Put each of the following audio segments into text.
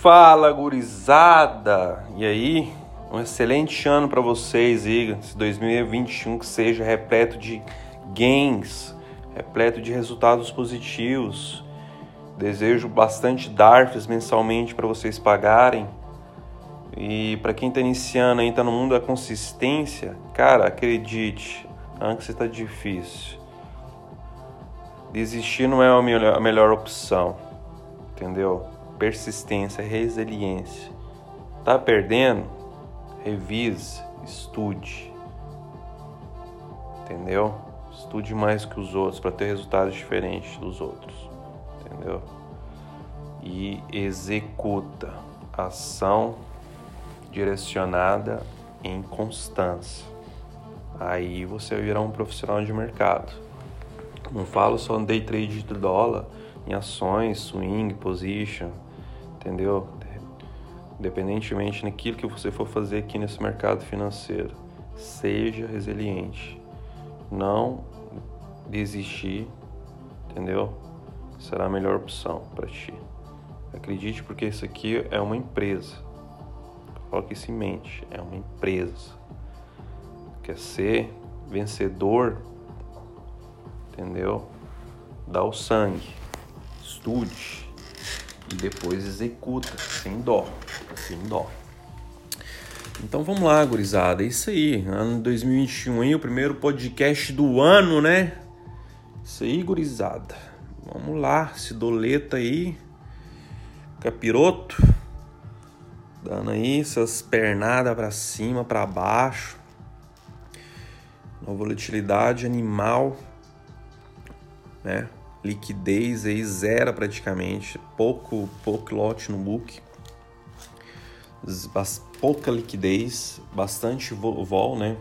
Fala, gurizada! E aí? Um excelente ano para vocês aí, esse 2021 que seja repleto de gains, repleto de resultados positivos. Desejo bastante DARFs mensalmente para vocês pagarem. E para quem está iniciando aí, tá no mundo da consistência, cara, acredite, antes está difícil. Desistir não é a melhor, a melhor opção, entendeu? Persistência, resiliência. Tá perdendo? Revise, estude. Entendeu? Estude mais que os outros para ter resultados diferentes dos outros. Entendeu? E executa ação direcionada em constância. Aí você virar um profissional de mercado. Não falo só no day trade de dólar, em ações, swing, position, entendeu? Independentemente daquilo que você for fazer aqui nesse mercado financeiro, seja resiliente. Não desistir, entendeu? Será a melhor opção para ti. Acredite, porque isso aqui é uma empresa. Coloque isso em mente, é uma empresa. Quer ser vencedor, entendeu? Dá o sangue, estude e depois executa, sem dó, sem dó. Então vamos lá, gurizada. É isso aí. Ano 2021 aí, o primeiro podcast do ano, né? Isso aí, gurizada. Vamos lá, se doleta aí. Capiroto. Dando aí essas pernadas para cima, para baixo. Uma volatilidade animal, né? Liquidez aí zero praticamente, pouco pouco lote no book. Pouca liquidez, bastante vol, né?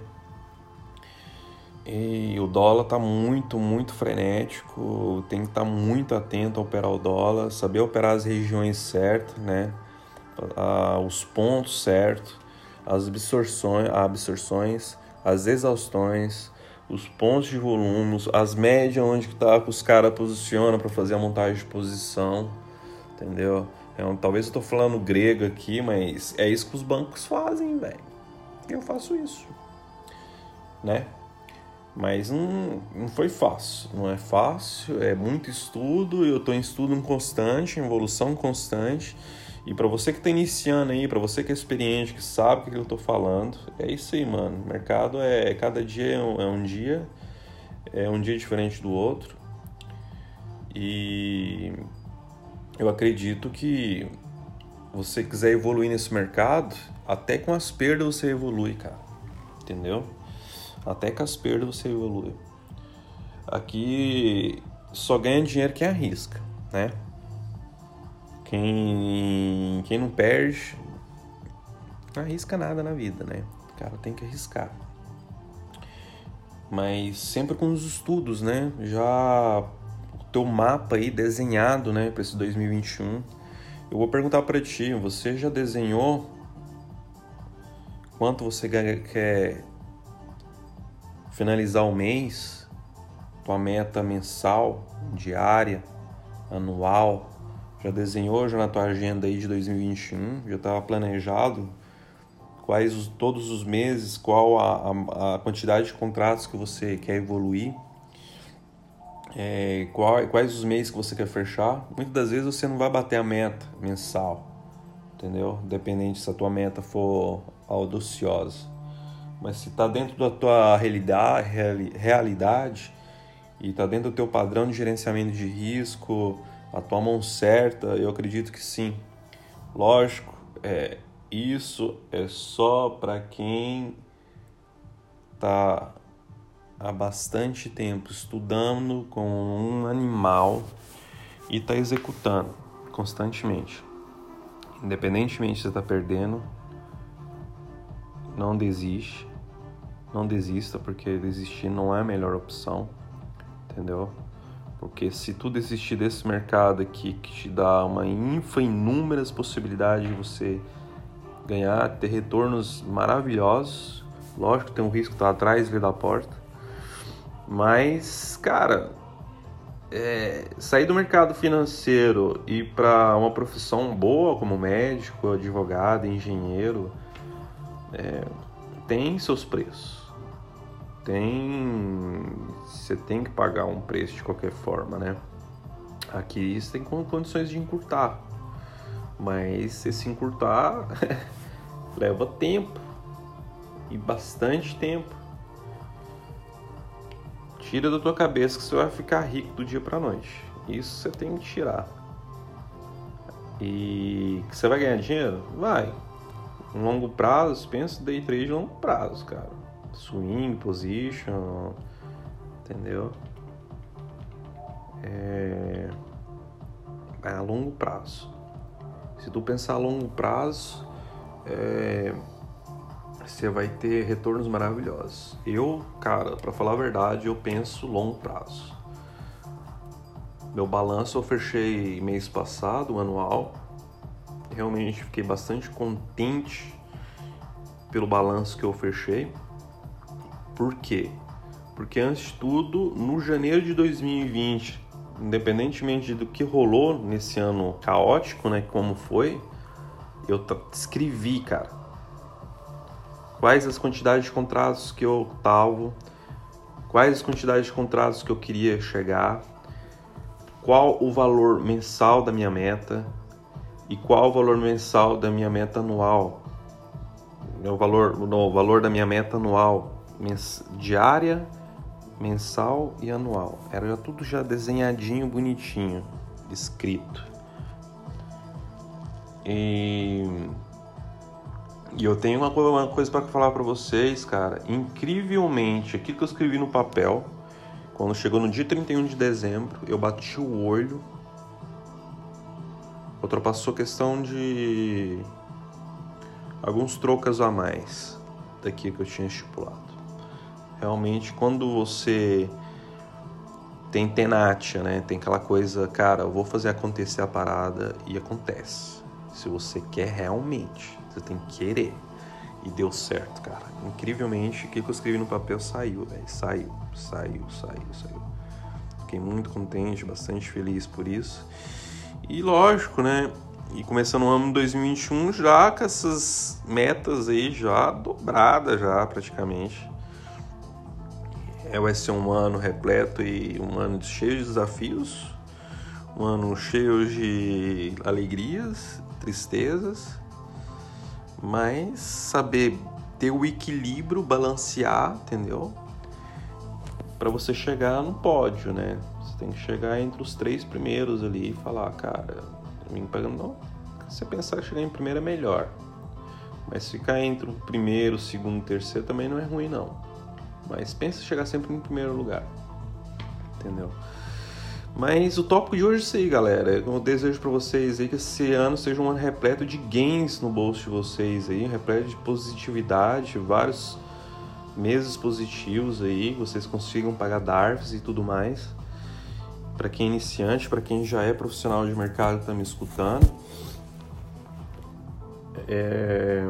E o dólar tá muito, muito frenético, tem que estar tá muito atento a operar o dólar, saber operar as regiões certas, né? os pontos certos, as absorções, absorções, as exaustões, os pontos de volume, as médias onde que tá, os caras posicionam para fazer a montagem de posição, entendeu? É talvez eu tô falando grego aqui, mas é isso que os bancos fazem, velho. Eu faço isso, né? Mas não, não foi fácil, não é fácil, é muito estudo, eu estou em estudo constante, em evolução constante. E para você que está iniciando aí, para você que é experiente, que sabe o que eu estou falando, é isso aí, mano. Mercado é cada dia é um, é um dia, é um dia diferente do outro. E eu acredito que você quiser evoluir nesse mercado, até com as perdas você evolui, cara. Entendeu? Até com as perdas você evolui. Aqui só ganha dinheiro quem arrisca, né? Quem, quem não perde, não arrisca nada na vida, né? O cara tem que arriscar. Mas sempre com os estudos, né? Já teu mapa aí desenhado, né, para esse 2021. Eu vou perguntar para ti, você já desenhou quanto você quer finalizar o mês? Tua meta mensal, diária, anual? Já desenhou já na tua agenda aí de 2021? Já estava planejado quais os, todos os meses, qual a, a, a, quantidade de contratos que você quer evoluir? É, qual, quais os meses que você quer fechar? Muitas das vezes você não vai bater a meta mensal, entendeu? Dependente se a tua meta for audaciosa. Mas se está dentro da tua realidade, realidade e está dentro do teu padrão de gerenciamento de risco, a tua mão certa? Eu acredito que sim. Lógico, é, isso é só para quem está há bastante tempo estudando com um animal e está executando constantemente. Independentemente se você está perdendo, não desiste. Não desista, porque desistir não é a melhor opção, entendeu? Porque se tu desistir desse mercado aqui que te dá uma infa inúmeras possibilidades de você ganhar, ter retornos maravilhosos, lógico tem um risco tá atrás da porta, mas cara, é, sair do mercado financeiro e para uma profissão boa como médico, advogado, engenheiro, é, tem seus preços. Tem. Você tem que pagar um preço de qualquer forma, né? Aqui você tem condições de encurtar. Mas esse encurtar leva tempo. E bastante tempo. Tira da tua cabeça que você vai ficar rico do dia pra noite. Isso você tem que tirar. E que você vai ganhar dinheiro? Vai. Longo prazo, pensa day trade de longo prazo, cara. Swing, position, entendeu? É... é a longo prazo. Se tu pensar a longo prazo, é... você vai ter retornos maravilhosos. Eu, cara, para falar a verdade, eu penso longo prazo. Meu balanço eu fechei mês passado, anual, realmente fiquei bastante contente pelo balanço que eu fechei. Por quê? Porque antes de tudo, no janeiro de 2020, independentemente do que rolou nesse ano caótico, né, como foi, eu escrevi, cara, quais as quantidades de contratos que eu tava, quais as quantidades de contratos que eu queria chegar, qual o valor mensal da minha meta, e qual o valor mensal da minha meta anual. O valor, o valor da minha meta anual, mens, diária, mensal e anual. Era tudo já desenhadinho, bonitinho, escrito. E, e eu tenho uma, coisa para falar para vocês, cara. Incrivelmente, aquilo que eu escrevi no papel, quando chegou no dia 31 de dezembro, eu bati o olho ultrapassou questão de alguns trocas a mais daqui que eu tinha estipulado. Realmente, quando você tem tenácia, né? Tem aquela coisa, cara, eu vou fazer acontecer a parada e acontece. Se você quer realmente, você tem que querer. E deu certo, cara. Incrivelmente, o que eu escrevi no papel saiu, velho. Saiu, saiu, saiu, saiu. Fiquei muito contente, bastante feliz por isso. E lógico, né? E começando o ano 2021 já com essas metas aí já dobradas já praticamente. É, vai ser um ano repleto e um ano cheio de desafios, um ano cheio de alegrias, tristezas, mas saber ter o equilíbrio, balancear, entendeu? Para você chegar no pódio, né? tem que chegar entre os três primeiros ali e falar, cara, mim pagando não. Se você pensar que chegar em primeiro é melhor. Mas ficar entre o primeiro, segundo, terceiro também não é ruim não. Mas pensa em chegar sempre em primeiro lugar. Entendeu? Mas o tópico de hoje é isso aí, galera. Eu desejo para vocês aí que esse ano seja um ano repleto de gains no bolso de vocês aí, repleto de positividade, vários meses positivos aí, vocês consigam pagar DARFs e tudo mais para quem é iniciante, para quem já é profissional de mercado está me escutando. É...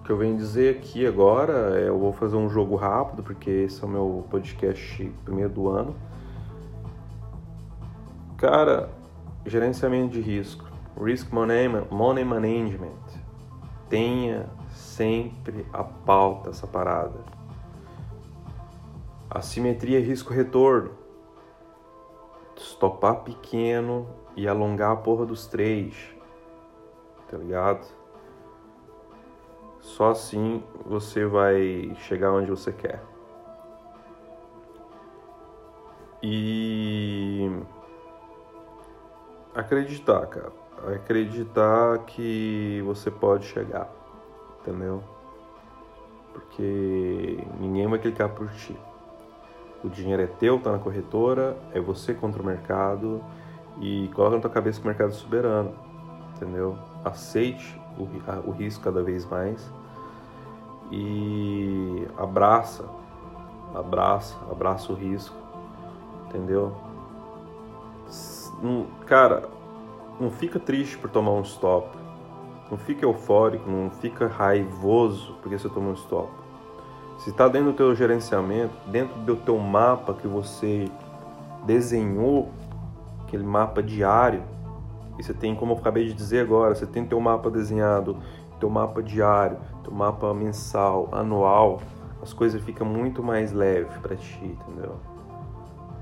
O que eu venho dizer aqui agora é eu vou fazer um jogo rápido, porque esse é o meu podcast primeiro do ano. Cara, gerenciamento de risco, risk money, management. Tenha sempre a pauta essa parada. Assimetria risco-retorno stopar pequeno e alongar a porra dos três, tá ligado? Só assim você vai chegar onde você quer. E acreditar, cara. Acreditar que você pode chegar, entendeu? Porque ninguém vai clicar por ti. O dinheiro é teu, tá na corretora, é você contra o mercado e coloca na tua cabeça que o mercado é soberano, entendeu? Aceite o, o risco cada vez mais e abraça, abraça, abraça o risco, entendeu? Cara, não fica triste por tomar um stop, não fica eufórico, não fica raivoso porque você tomou um stop. Se está dentro do teu gerenciamento, dentro do teu mapa que você desenhou aquele mapa diário, e você tem, como eu acabei de dizer agora, você tem teu mapa desenhado, teu mapa diário, teu mapa mensal, anual, as coisas ficam muito mais leves para ti, entendeu?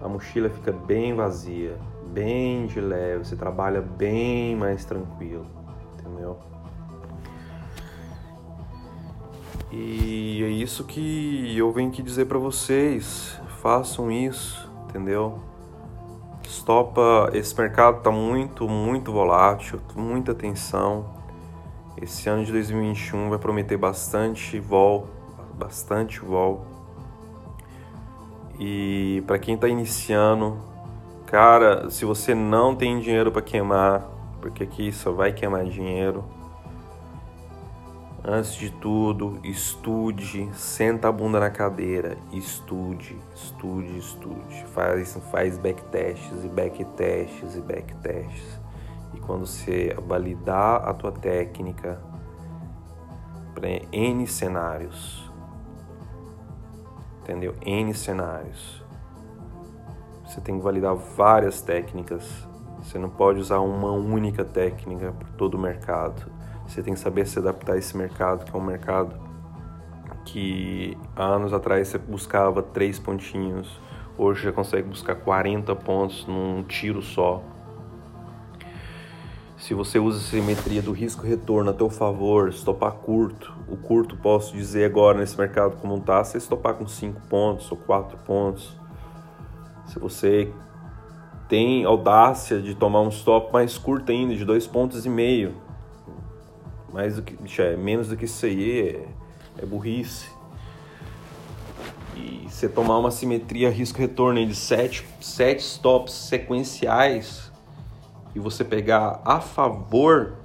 A mochila fica bem vazia, bem de leve, você trabalha bem mais tranquilo, entendeu? E é isso que eu venho aqui dizer para vocês, façam isso, entendeu? Estopa, esse mercado tá muito, muito volátil, muita atenção. Esse ano de 2021 vai prometer bastante vol, bastante vol. E para quem está iniciando, cara, se você não tem dinheiro para queimar, porque aqui só vai queimar dinheiro. Antes de tudo, estude, senta a bunda na cadeira, estude, estude, estude. Faz, faz backtests e backtests e backtests. E quando você validar a tua técnica para N cenários, entendeu? N cenários. Você tem que validar várias técnicas. Você não pode usar uma única técnica para todo o mercado. Você tem que saber se adaptar a esse mercado, que é um mercado que anos atrás você buscava três pontinhos, hoje já consegue buscar 40 pontos num tiro só. Se você usa a simetria do risco-retorno a teu favor, estopar curto, o curto posso dizer agora nesse mercado como está, você estopar com 5 pontos ou 4 pontos. Se você tem audácia de tomar um stop mais curto ainda, de 2 pontos e meio, mais do que, é, menos do que isso aí é, é burrice. E você tomar uma simetria risco-retorno de 7 stops sequenciais, e você pegar a favor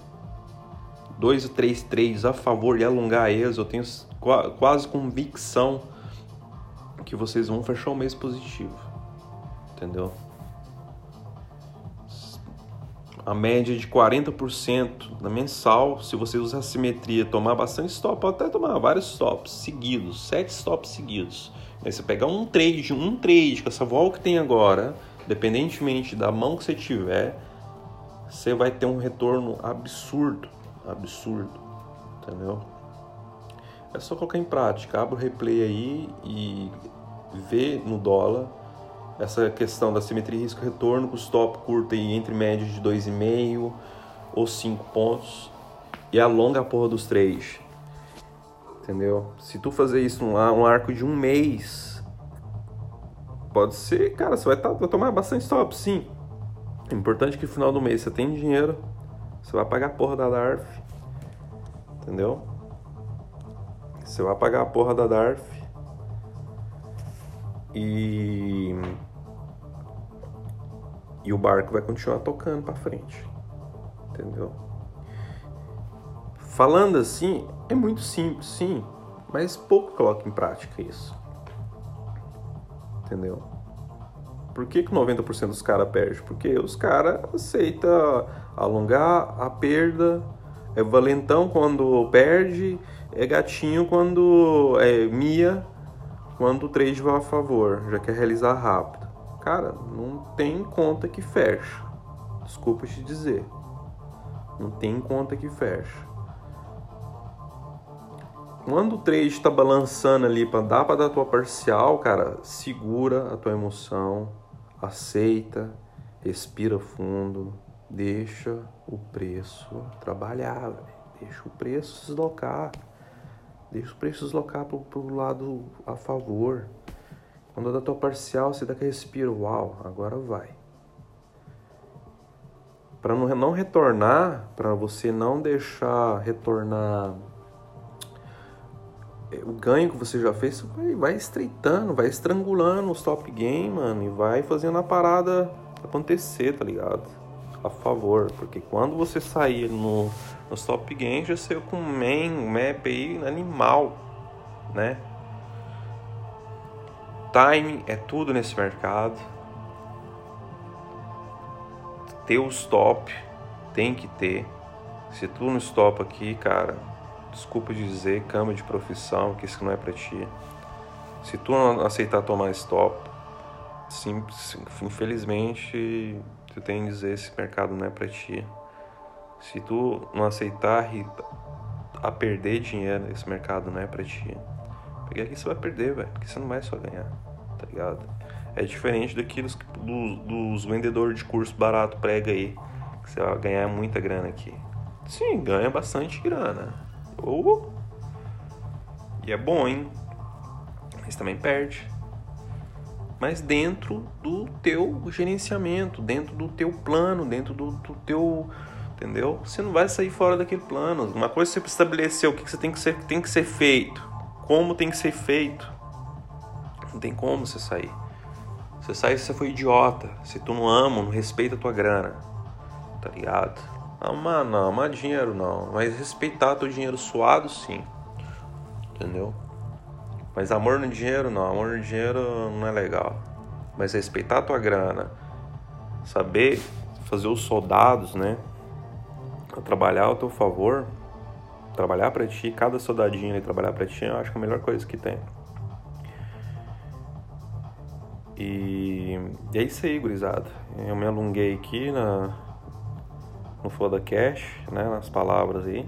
2 e 3 3 a favor e alongar a eu tenho quase convicção que vocês vão fechar o mês positivo. Entendeu? A média de 40% na mensal, se você usar simetria, tomar bastante stop, pode até tomar vários stops seguidos, sete stops seguidos. Aí você pegar um trade, um trade com essa vol que tem agora, independentemente da mão que você tiver, você vai ter um retorno absurdo, absurdo, entendeu? É só colocar em prática, abre o replay aí e vê no dólar essa questão da simetria risco-retorno com stop curto aí entre médios de 2,5 ou 5 pontos e alonga a porra dos três. Entendeu? Se tu fazer isso num um arco de um mês, pode ser, cara, você vai, tá, vai tomar bastante stop, sim. Importante que no final do mês você tem dinheiro, você vai pagar a porra da DARF, entendeu? Você vai pagar a porra da DARF e e o barco vai continuar tocando para frente, entendeu? Falando assim, é muito simples, sim, mas pouco coloca em prática isso, entendeu? Por que, que 90% dos caras perdem? Porque os caras aceitam alongar a perda, é valentão quando perde, é gatinho quando é mia, quando o trade vai a favor, já quer realizar rápido. Cara, não tem conta que fecha. Desculpa te dizer. Não tem conta que fecha. Quando o trade está balançando ali para dar para dar tua parcial, cara, segura a tua emoção, aceita, respira fundo, deixa o preço trabalhar, deixa o preço se deslocar, deixa o preço se deslocar para o lado a favor. Quando dá tua parcial, você dá que respira, uau, agora vai. Para não, não retornar, para você não deixar retornar o ganho que você já fez, vai, vai estreitando, vai estrangulando os top game, mano, e vai fazendo a parada acontecer, tá ligado? A favor, porque quando você sair no, no top game, já saiu com main, map aí animal, né? Time é tudo nesse mercado. Ter o stop, tem que ter. Se tu não stop aqui, cara, desculpa de dizer, cama de profissão, que isso não é para ti. Se tu não aceitar tomar stop, sim, sim, infelizmente, tu tem que dizer esse mercado não é para ti. Se tu não aceitar a perder dinheiro, esse mercado não é para ti. Porque aqui você vai perder, velho, porque você não vai só ganhar, tá ligado? É diferente daqueles dos, dos vendedores de curso barato prega aí, que você vai ganhar muita grana aqui. Sim, ganha bastante grana. Ou e é bom, hein? Mas também perde. Mas dentro do teu gerenciamento, dentro do teu plano, dentro do, do teu. Entendeu? Você não vai sair fora daquele plano. Uma coisa é você estabelecer o que você tem que ser, tem que ser feito, como tem que ser feito. Não tem como você sair. Você sai se você foi idiota, se tu não ama, não respeita a tua grana. Tá ligado? Amar não, amar dinheiro não. Mas respeitar teu dinheiro suado sim entendeu? Mas amor no dinheiro não, amor no dinheiro não é legal. Mas respeitar a tua grana, saber fazer os soldados, né? A trabalhar ao teu favor, trabalhar para ti, cada soldadinho ali trabalhar para ti, eu acho que é a melhor coisa que tem. E, é isso aí, gurizada. Eu me alonguei aqui na, no Foda Cash, né? Nas palavras aí.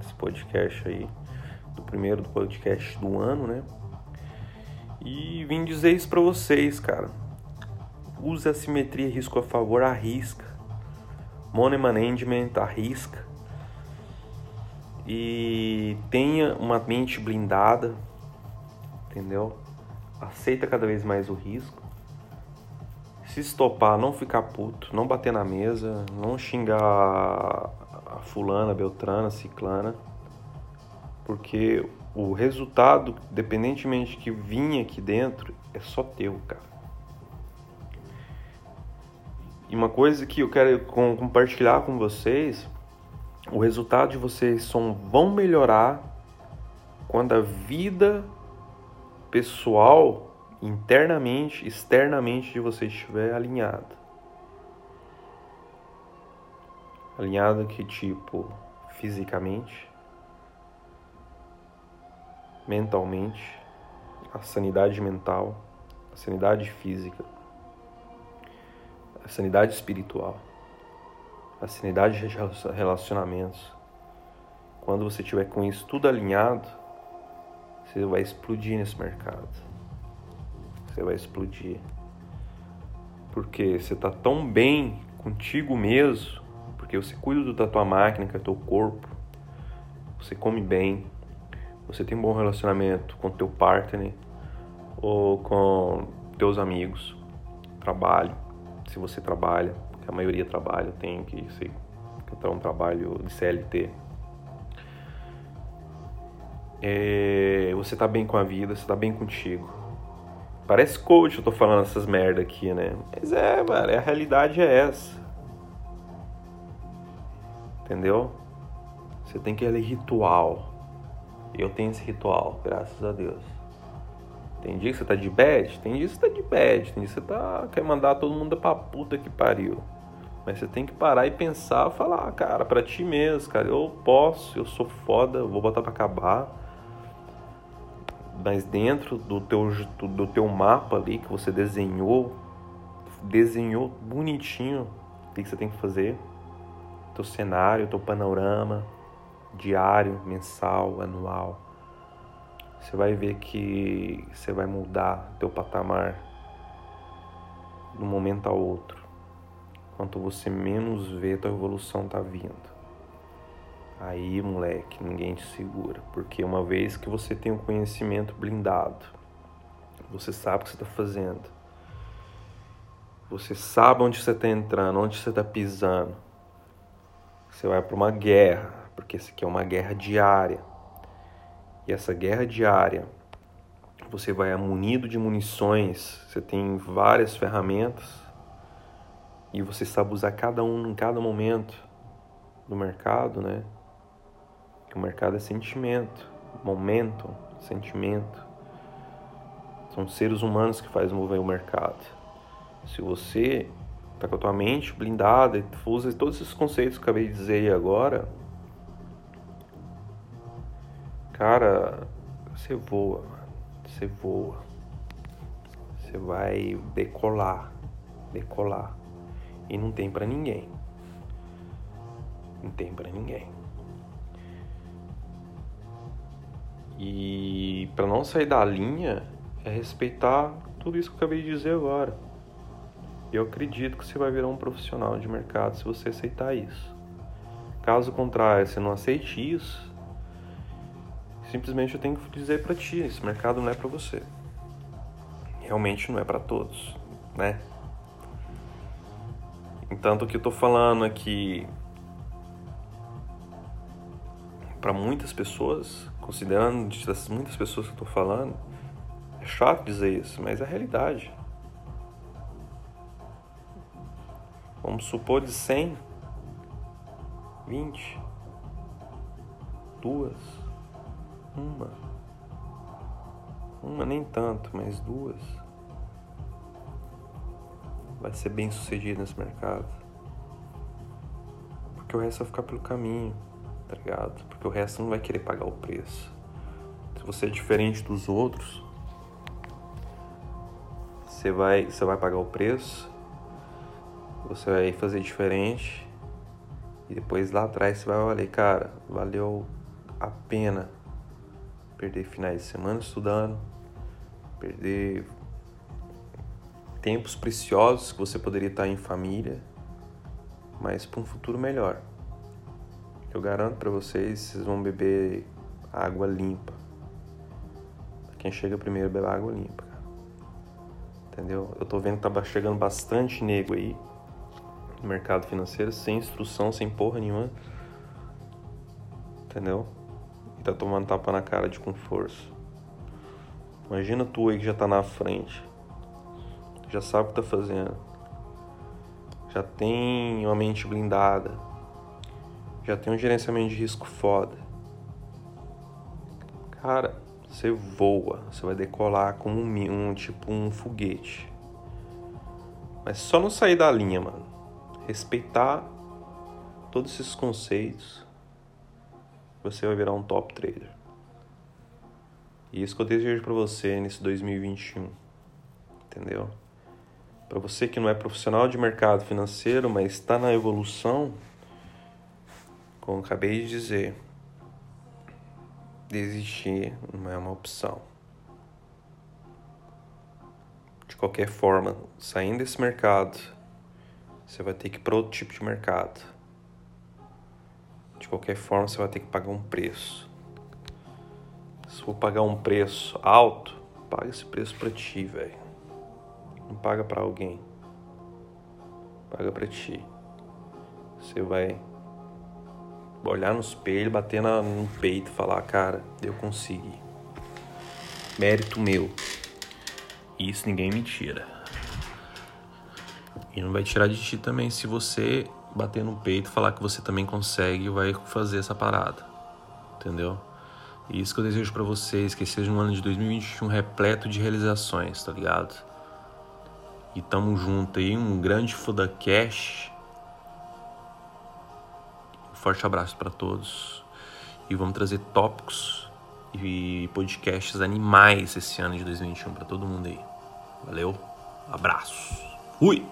Esse podcast aí do primeiro do podcast do ano, né? E vim dizer isso para vocês, cara. Use a simetria risco a favor, arrisca. Money management, arrisca. E tenha uma mente blindada, entendeu? Aceita cada vez mais o risco. Se estopar, não ficar puto, não bater na mesa, não xingar a fulana, beltrana, ciclana porque o resultado, dependentemente que vinha aqui dentro, é só teu, cara. E uma coisa que eu quero compartilhar com vocês, o resultado de vocês só vão melhorar quando a vida pessoal, internamente, externamente de vocês estiver alinhada. Alinhada que tipo fisicamente, mentalmente, a sanidade mental, a sanidade física, a sanidade espiritual, a sanidade de relacionamentos. Quando você tiver com isso tudo alinhado, você vai explodir nesse mercado. Você vai explodir. Porque você está tão bem contigo mesmo, porque você cuida da tua máquina, que é teu corpo, você come bem, você tem um bom relacionamento com teu partner ou com teus amigos, trabalho, se você trabalha, a maioria trabalha, tem que ser que um trabalho de CLT. É, você tá bem com a vida, você tá bem contigo. Parece coach eu tô falando essas merda aqui, né? Mas é, velho, a realidade é essa. Entendeu? Você tem que ir ritual. Eu tenho esse ritual, graças a Deus. Tem dia que você tá de bad, tem dia que você tá de bad, tem dia que você tá, quer mandar todo mundo pra puta que pariu. Mas você tem que parar e pensar, falar, cara, para ti mesmo, cara, eu posso, eu sou foda, vou botar para acabar. Mas dentro do teu, do teu mapa ali que você desenhou, desenhou bonitinho o que você tem que fazer, teu cenário, teu panorama, diário, mensal, anual, você vai ver que você vai mudar teu patamar de um momento a outro. Quanto você menos vê, tua evolução tá vindo. Aí, moleque, ninguém te segura, porque uma vez que você tem o um conhecimento blindado, você sabe o que você está fazendo, você sabe onde você está entrando, onde você está pisando, você vai para uma guerra, porque isso aqui é uma guerra diária. E essa guerra diária, você vai munido de munições, você tem várias ferramentas e você sabe usar cada um em cada momento do mercado, né? Que o mercado é sentimento, momento, sentimento. São seres humanos que fazem mover o mercado. Se você está com a tua mente blindada e usa todos esses conceitos que eu acabei de dizer aí agora, Cara, você voa. Você voa. Você vai decolar, decolar. E não tem para ninguém. Não tem para ninguém. E para não sair da linha é respeitar tudo isso que eu acabei de dizer agora. Eu acredito que você vai virar um profissional de mercado se você aceitar isso. Caso contrário, você não aceite isso, simplesmente eu tenho que dizer para ti, esse mercado não é para você. Realmente não é para todos, né? Entanto, o que eu tô falando aqui para muitas pessoas, considerando das muitas pessoas que eu tô falando, é chato dizer isso, mas é a realidade. Vamos supor de 100, 20, duas, uma, uma nem tanto, mas duas, vai ser bem sucedido nesse mercado. Porque o resto vai ficar pelo caminho, tá ligado? Porque o resto não vai querer pagar o preço. Se você é diferente dos outros, você vai, você vai pagar o preço, você vai fazer diferente e depois lá atrás você vai olhar, cara, valeu a pena perder finais de semana estudando, perder tempos preciosos que você poderia estar em família, mas para um futuro melhor. Eu garanto para vocês, vocês vão beber água limpa. Quem chega primeiro bebe água limpa entendeu? Eu tô vendo que tá chegando bastante nego aí no mercado financeiro sem instrução, sem porra nenhuma, entendeu? Tá tomando tapa na cara de com força. Imagina tu aí que já tá na frente, já sabe o que tá fazendo, já tem uma mente blindada, já tem um gerenciamento de risco foda. Cara, você voa, você vai decolar como um, um tipo um foguete. Mas só não sair da linha, mano. Respeitar todos esses conceitos, você vai virar um top trader. E isso que eu desejo para você nesse 2021. Entendeu? Para você que não é profissional de mercado financeiro, mas está na evolução, como acabei de dizer, desistir não é uma opção. De qualquer forma, saindo desse mercado, você vai ter que ir para outro tipo de mercado. De qualquer forma, você vai ter que pagar um preço. Se for pagar um preço alto, paga esse preço para ti, velho. Não paga para alguém. Paga para ti. Você vai olhar no espelho, bater na, no peito e falar, cara, eu consegui. Mérito meu. Isso ninguém me tira. E não vai tirar de ti também se você bater no peito falar que você também consegue e vai fazer essa parada. Entendeu? E isso que eu desejo para vocês, que seja um ano de 2021 repleto de realizações, tá ligado? E tamo junto aí, um grande foda cash Forte abraço para todos e vamos trazer tópicos e podcasts animais esse ano de 2021 para todo mundo aí. Valeu, abraço, fui!